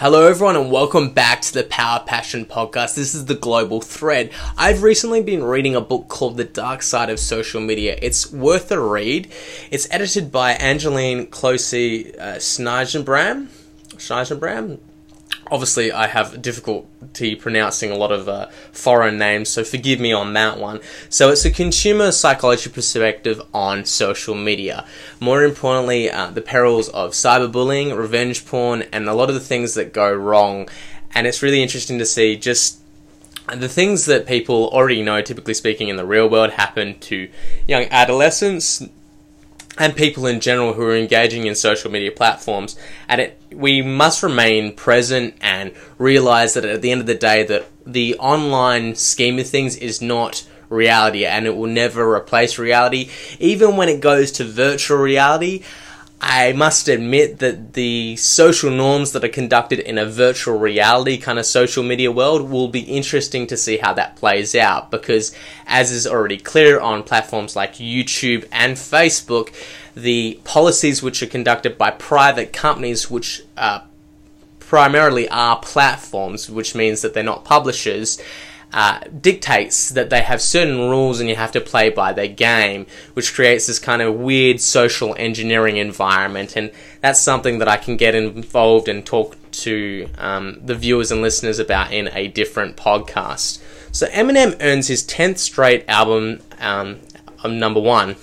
Hello, everyone, and welcome back to the Power Passion Podcast. This is the global thread. I've recently been reading a book called The Dark Side of Social Media. It's worth a read. It's edited by Angeline Closey uh, Schnijenbram. Obviously, I have difficulty pronouncing a lot of uh, foreign names, so forgive me on that one. So, it's a consumer psychology perspective on social media. More importantly, uh, the perils of cyberbullying, revenge porn, and a lot of the things that go wrong. And it's really interesting to see just the things that people already know, typically speaking, in the real world happen to young adolescents, and people in general who are engaging in social media platforms. And it, we must remain present and realize that at the end of the day, that the online scheme of things is not reality and it will never replace reality. Even when it goes to virtual reality, I must admit that the social norms that are conducted in a virtual reality kind of social media world will be interesting to see how that plays out because, as is already clear on platforms like YouTube and Facebook, the policies which are conducted by private companies, which uh, primarily are platforms, which means that they're not publishers, uh, dictates that they have certain rules and you have to play by their game, which creates this kind of weird social engineering environment. And that's something that I can get involved and talk to um, the viewers and listeners about in a different podcast. So Eminem earns his 10th straight album um, number one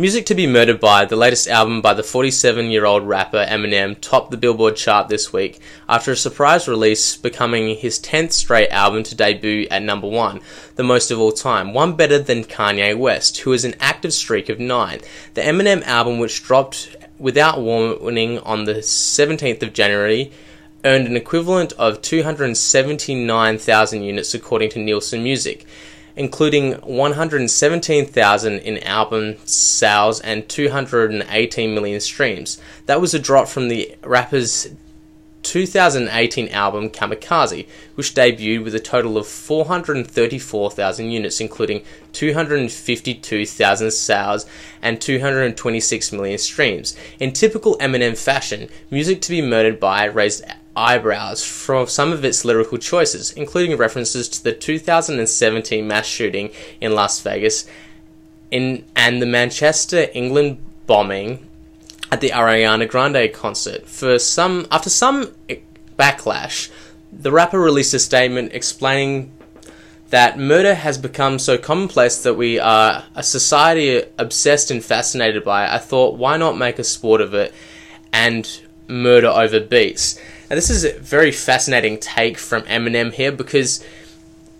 Music to Be Murdered By, the latest album by the 47 year old rapper Eminem, topped the Billboard chart this week after a surprise release, becoming his 10th straight album to debut at number one, the most of all time, one better than Kanye West, who has an active streak of nine. The Eminem album, which dropped without warning on the 17th of January, earned an equivalent of 279,000 units according to Nielsen Music including 117,000 in album sales and 218 million streams. That was a drop from the rapper's 2018 album Kamikaze, which debuted with a total of 434,000 units, including 252,000 sales and 226 million streams. In typical Eminem fashion, Music to Be Murdered By raised eyebrows from some of its lyrical choices, including references to the 2017 mass shooting in Las Vegas in, and the Manchester, England bombing at the Ariana Grande concert. For some, after some backlash, the rapper released a statement explaining that murder has become so commonplace that we are a society obsessed and fascinated by it. I thought, why not make a sport of it and murder over beats? Now, this is a very fascinating take from Eminem here because,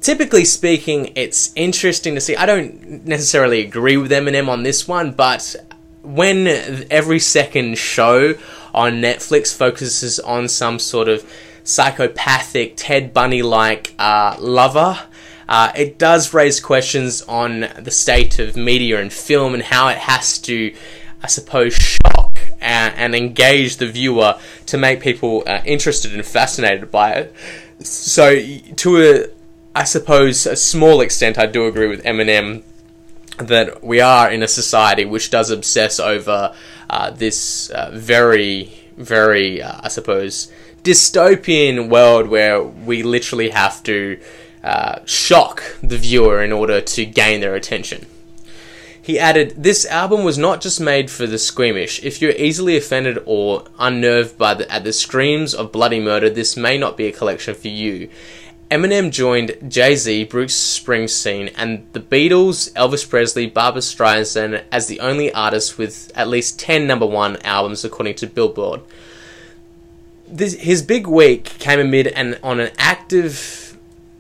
typically speaking, it's interesting to see. I don't necessarily agree with Eminem on this one, but when every second show on Netflix focuses on some sort of psychopathic Ted Bundy like uh, lover, uh, it does raise questions on the state of media and film and how it has to, I suppose, shock and, and engage the viewer to make people uh, interested and fascinated by it. So, to a, I suppose, a small extent, I do agree with Eminem that we are in a society which does obsess over uh, this uh, very, very, uh, I suppose, dystopian world where we literally have to uh, shock the viewer in order to gain their attention. He added, This album was not just made for the squeamish. If you're easily offended or unnerved by the, at the screams of bloody murder, this may not be a collection for you. Eminem joined Jay Z, Bruce Springsteen, and the Beatles, Elvis Presley, Barbra Streisand as the only artist with at least 10 number one albums, according to Billboard. This, his big week came amid and on an active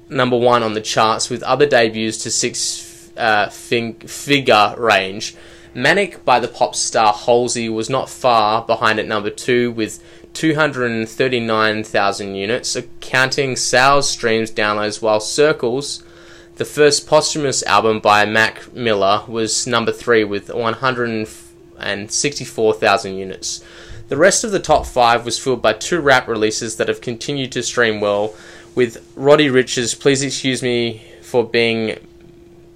number one on the charts, with other debuts to six uh, figure range. Manic by the pop star Halsey was not far behind at number two with 239,000 units, accounting sales, streams, downloads, while Circles, the first posthumous album by Mac Miller, was number three with 164,000 units. The rest of the top five was filled by two rap releases that have continued to stream well, with Roddy Ricch's Please Excuse Me for Being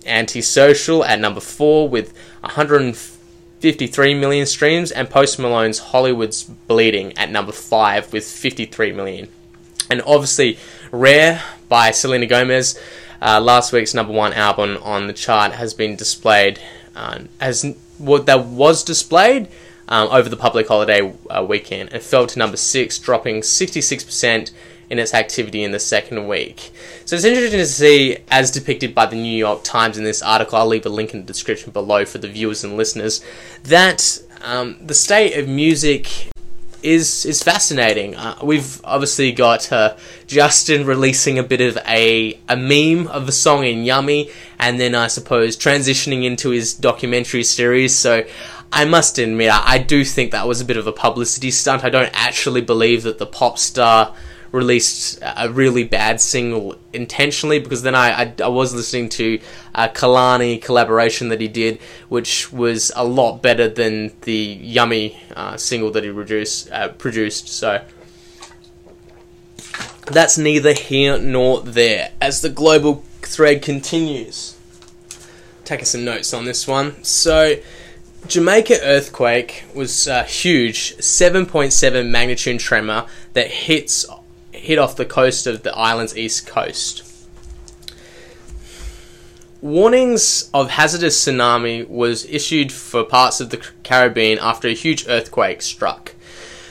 Antisocial at number four with 153 million streams, and Post Malone's Hollywood's Bleeding at number 5 with 53 million. And obviously, Rare by Selena Gomez, uh, last week's number one album on the chart, has been displayed, uh, as what that was displayed um, over the public holiday uh, weekend. It fell to number 6, dropping 66% in its activity in the second week. So it's interesting to see, as depicted by the New York Times in this article, I'll leave a link in the description below for the viewers and listeners, that um, the state of music is is fascinating. Uh, we've obviously got uh, Justin releasing a bit of a a meme of a song in Yummy, and then I suppose transitioning into his documentary series. So I must admit, I, I do think that was a bit of a publicity stunt. I don't actually believe that the pop star released a really bad single intentionally because then I, I, I was listening to a Kehlani collaboration that he did, which was a lot better than the Yummy uh, single that he reduced, uh, produced. So that's neither here nor there. As the global thread continues, taking some notes on this one. So. Jamaica earthquake was a huge 7.7 magnitude tremor that hits hit off the coast of the island's east coast. Warnings of hazardous tsunami was issued for parts of the Caribbean after a huge earthquake struck.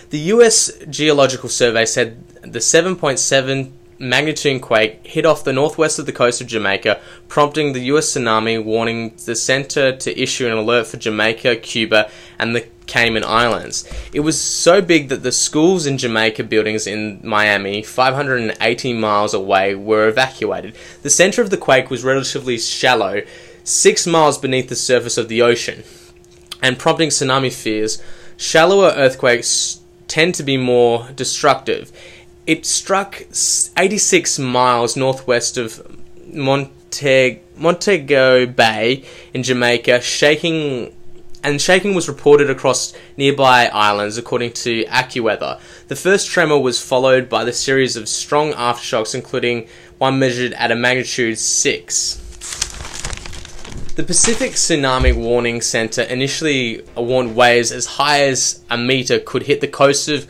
The US Geological Survey said the 7.7 magnitude quake hit off the northwest of the coast of Jamaica, prompting the US tsunami warning the center to issue an alert for Jamaica, Cuba, and the Cayman Islands. It was so big that the schools in Jamaica buildings in Miami, 580 miles away, were evacuated. The center of the quake was relatively shallow, 6 miles beneath the surface of the ocean, and prompting tsunami fears. Shallower earthquakes tend to be more destructive. It struck 86 miles northwest of Monte- Montego Bay in Jamaica, shaking and shaking was reported across nearby islands, according to AccuWeather. The first tremor was followed by the series of strong aftershocks, including one measured at a magnitude 6. The Pacific Tsunami Warning Center initially warned waves as high as a meter could hit the coast of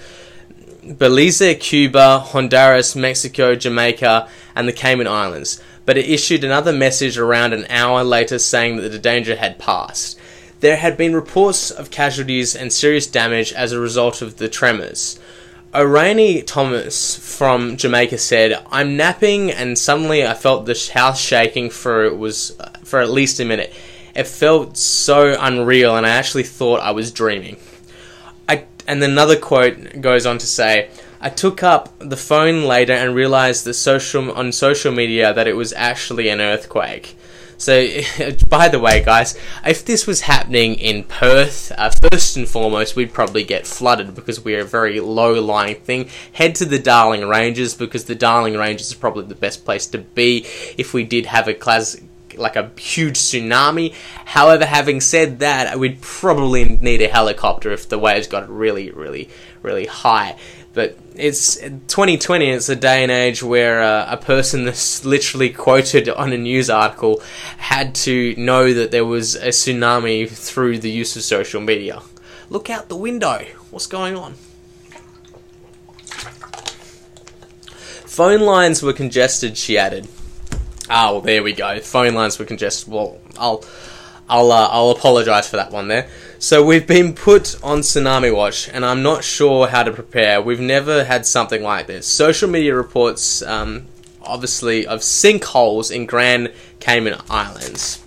Belize, Cuba, Honduras, Mexico, Jamaica, and the Cayman Islands, but it issued another message around an hour later saying that the danger had passed. There had been reports of casualties and serious damage as a result of the tremors. O'Rainey Thomas from Jamaica said, "I'm napping and suddenly I felt the house shaking for it was for at least a minute. It felt so unreal and I actually thought I was dreaming." I and another quote goes on to say, I took up the phone later and realized that social on social media that it was actually an earthquake. So, by the way, guys, if this was happening in Perth, uh, first and foremost, we'd probably get flooded because we're a very low lying thing. Head to the Darling Ranges because the Darling Ranges is probably the best place to be if we did have a class like a huge tsunami. However, having said that, we'd probably need a helicopter if the waves got really, really, really high. But it's 2020. It's a day and age where uh, a person that's literally quoted on a news article had to know that there was a tsunami through the use of social media. Look out the window. What's going on? Phone lines were congested, she added. Ah, well, there we go. Phone lines were congested. Well, I'll, I'll, uh, I'll apologise for that one there. So we've been put on Tsunami Watch, and I'm not sure how to prepare. We've never had something like this. Social media reports, um, obviously, of sinkholes in Grand Cayman Islands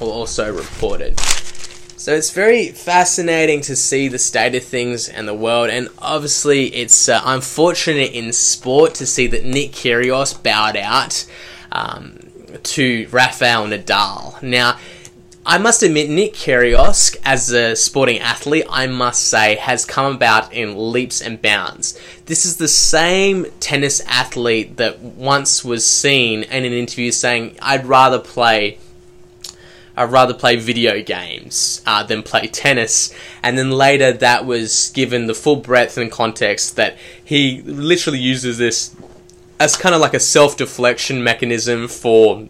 were also reported. So it's very fascinating to see the state of things and the world, and obviously it's uh, unfortunate in sport to see that Nick Kyrgios bowed out um, to Rafael Nadal. Now I must admit, Nick Kyrgios, as a sporting athlete, I must say, has come about in leaps and bounds. This is the same tennis athlete that once was seen in an interview saying, "I'd rather play." I'd rather play video games uh, than play tennis. And then later, that was given the full breadth and context that he literally uses this as kind of like a self deflection mechanism for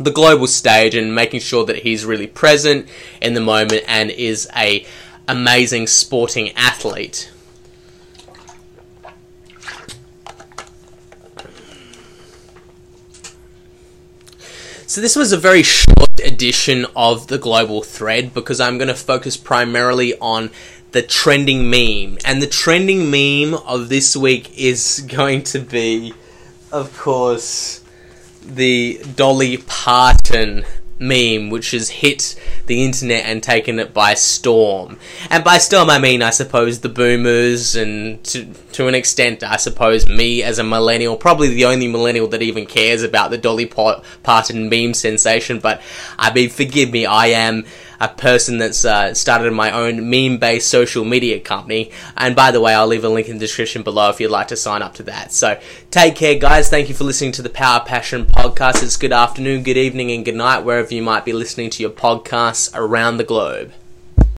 the global stage and making sure that he's really present in the moment and is a amazing sporting athlete. So this was a very short edition of the global thread because I'm going to focus primarily on the trending meme. And the trending meme of this week is going to be, of course, the Dolly Parton meme, which has hit the internet and taken it by storm. And by storm, I mean, I suppose, the boomers, and to, to an extent, I suppose, me as a millennial, probably the only millennial that even cares about the Dolly Parton meme sensation. But I mean, forgive me, I am a person that's uh, started my own meme based social media company. And by the way, I'll leave a link in the description below if you'd like to sign up to that. So take care, guys. Thank you for listening to the Power Passion podcast. It's good afternoon, good evening, and good night, wherever you might be listening to your podcasts around the globe.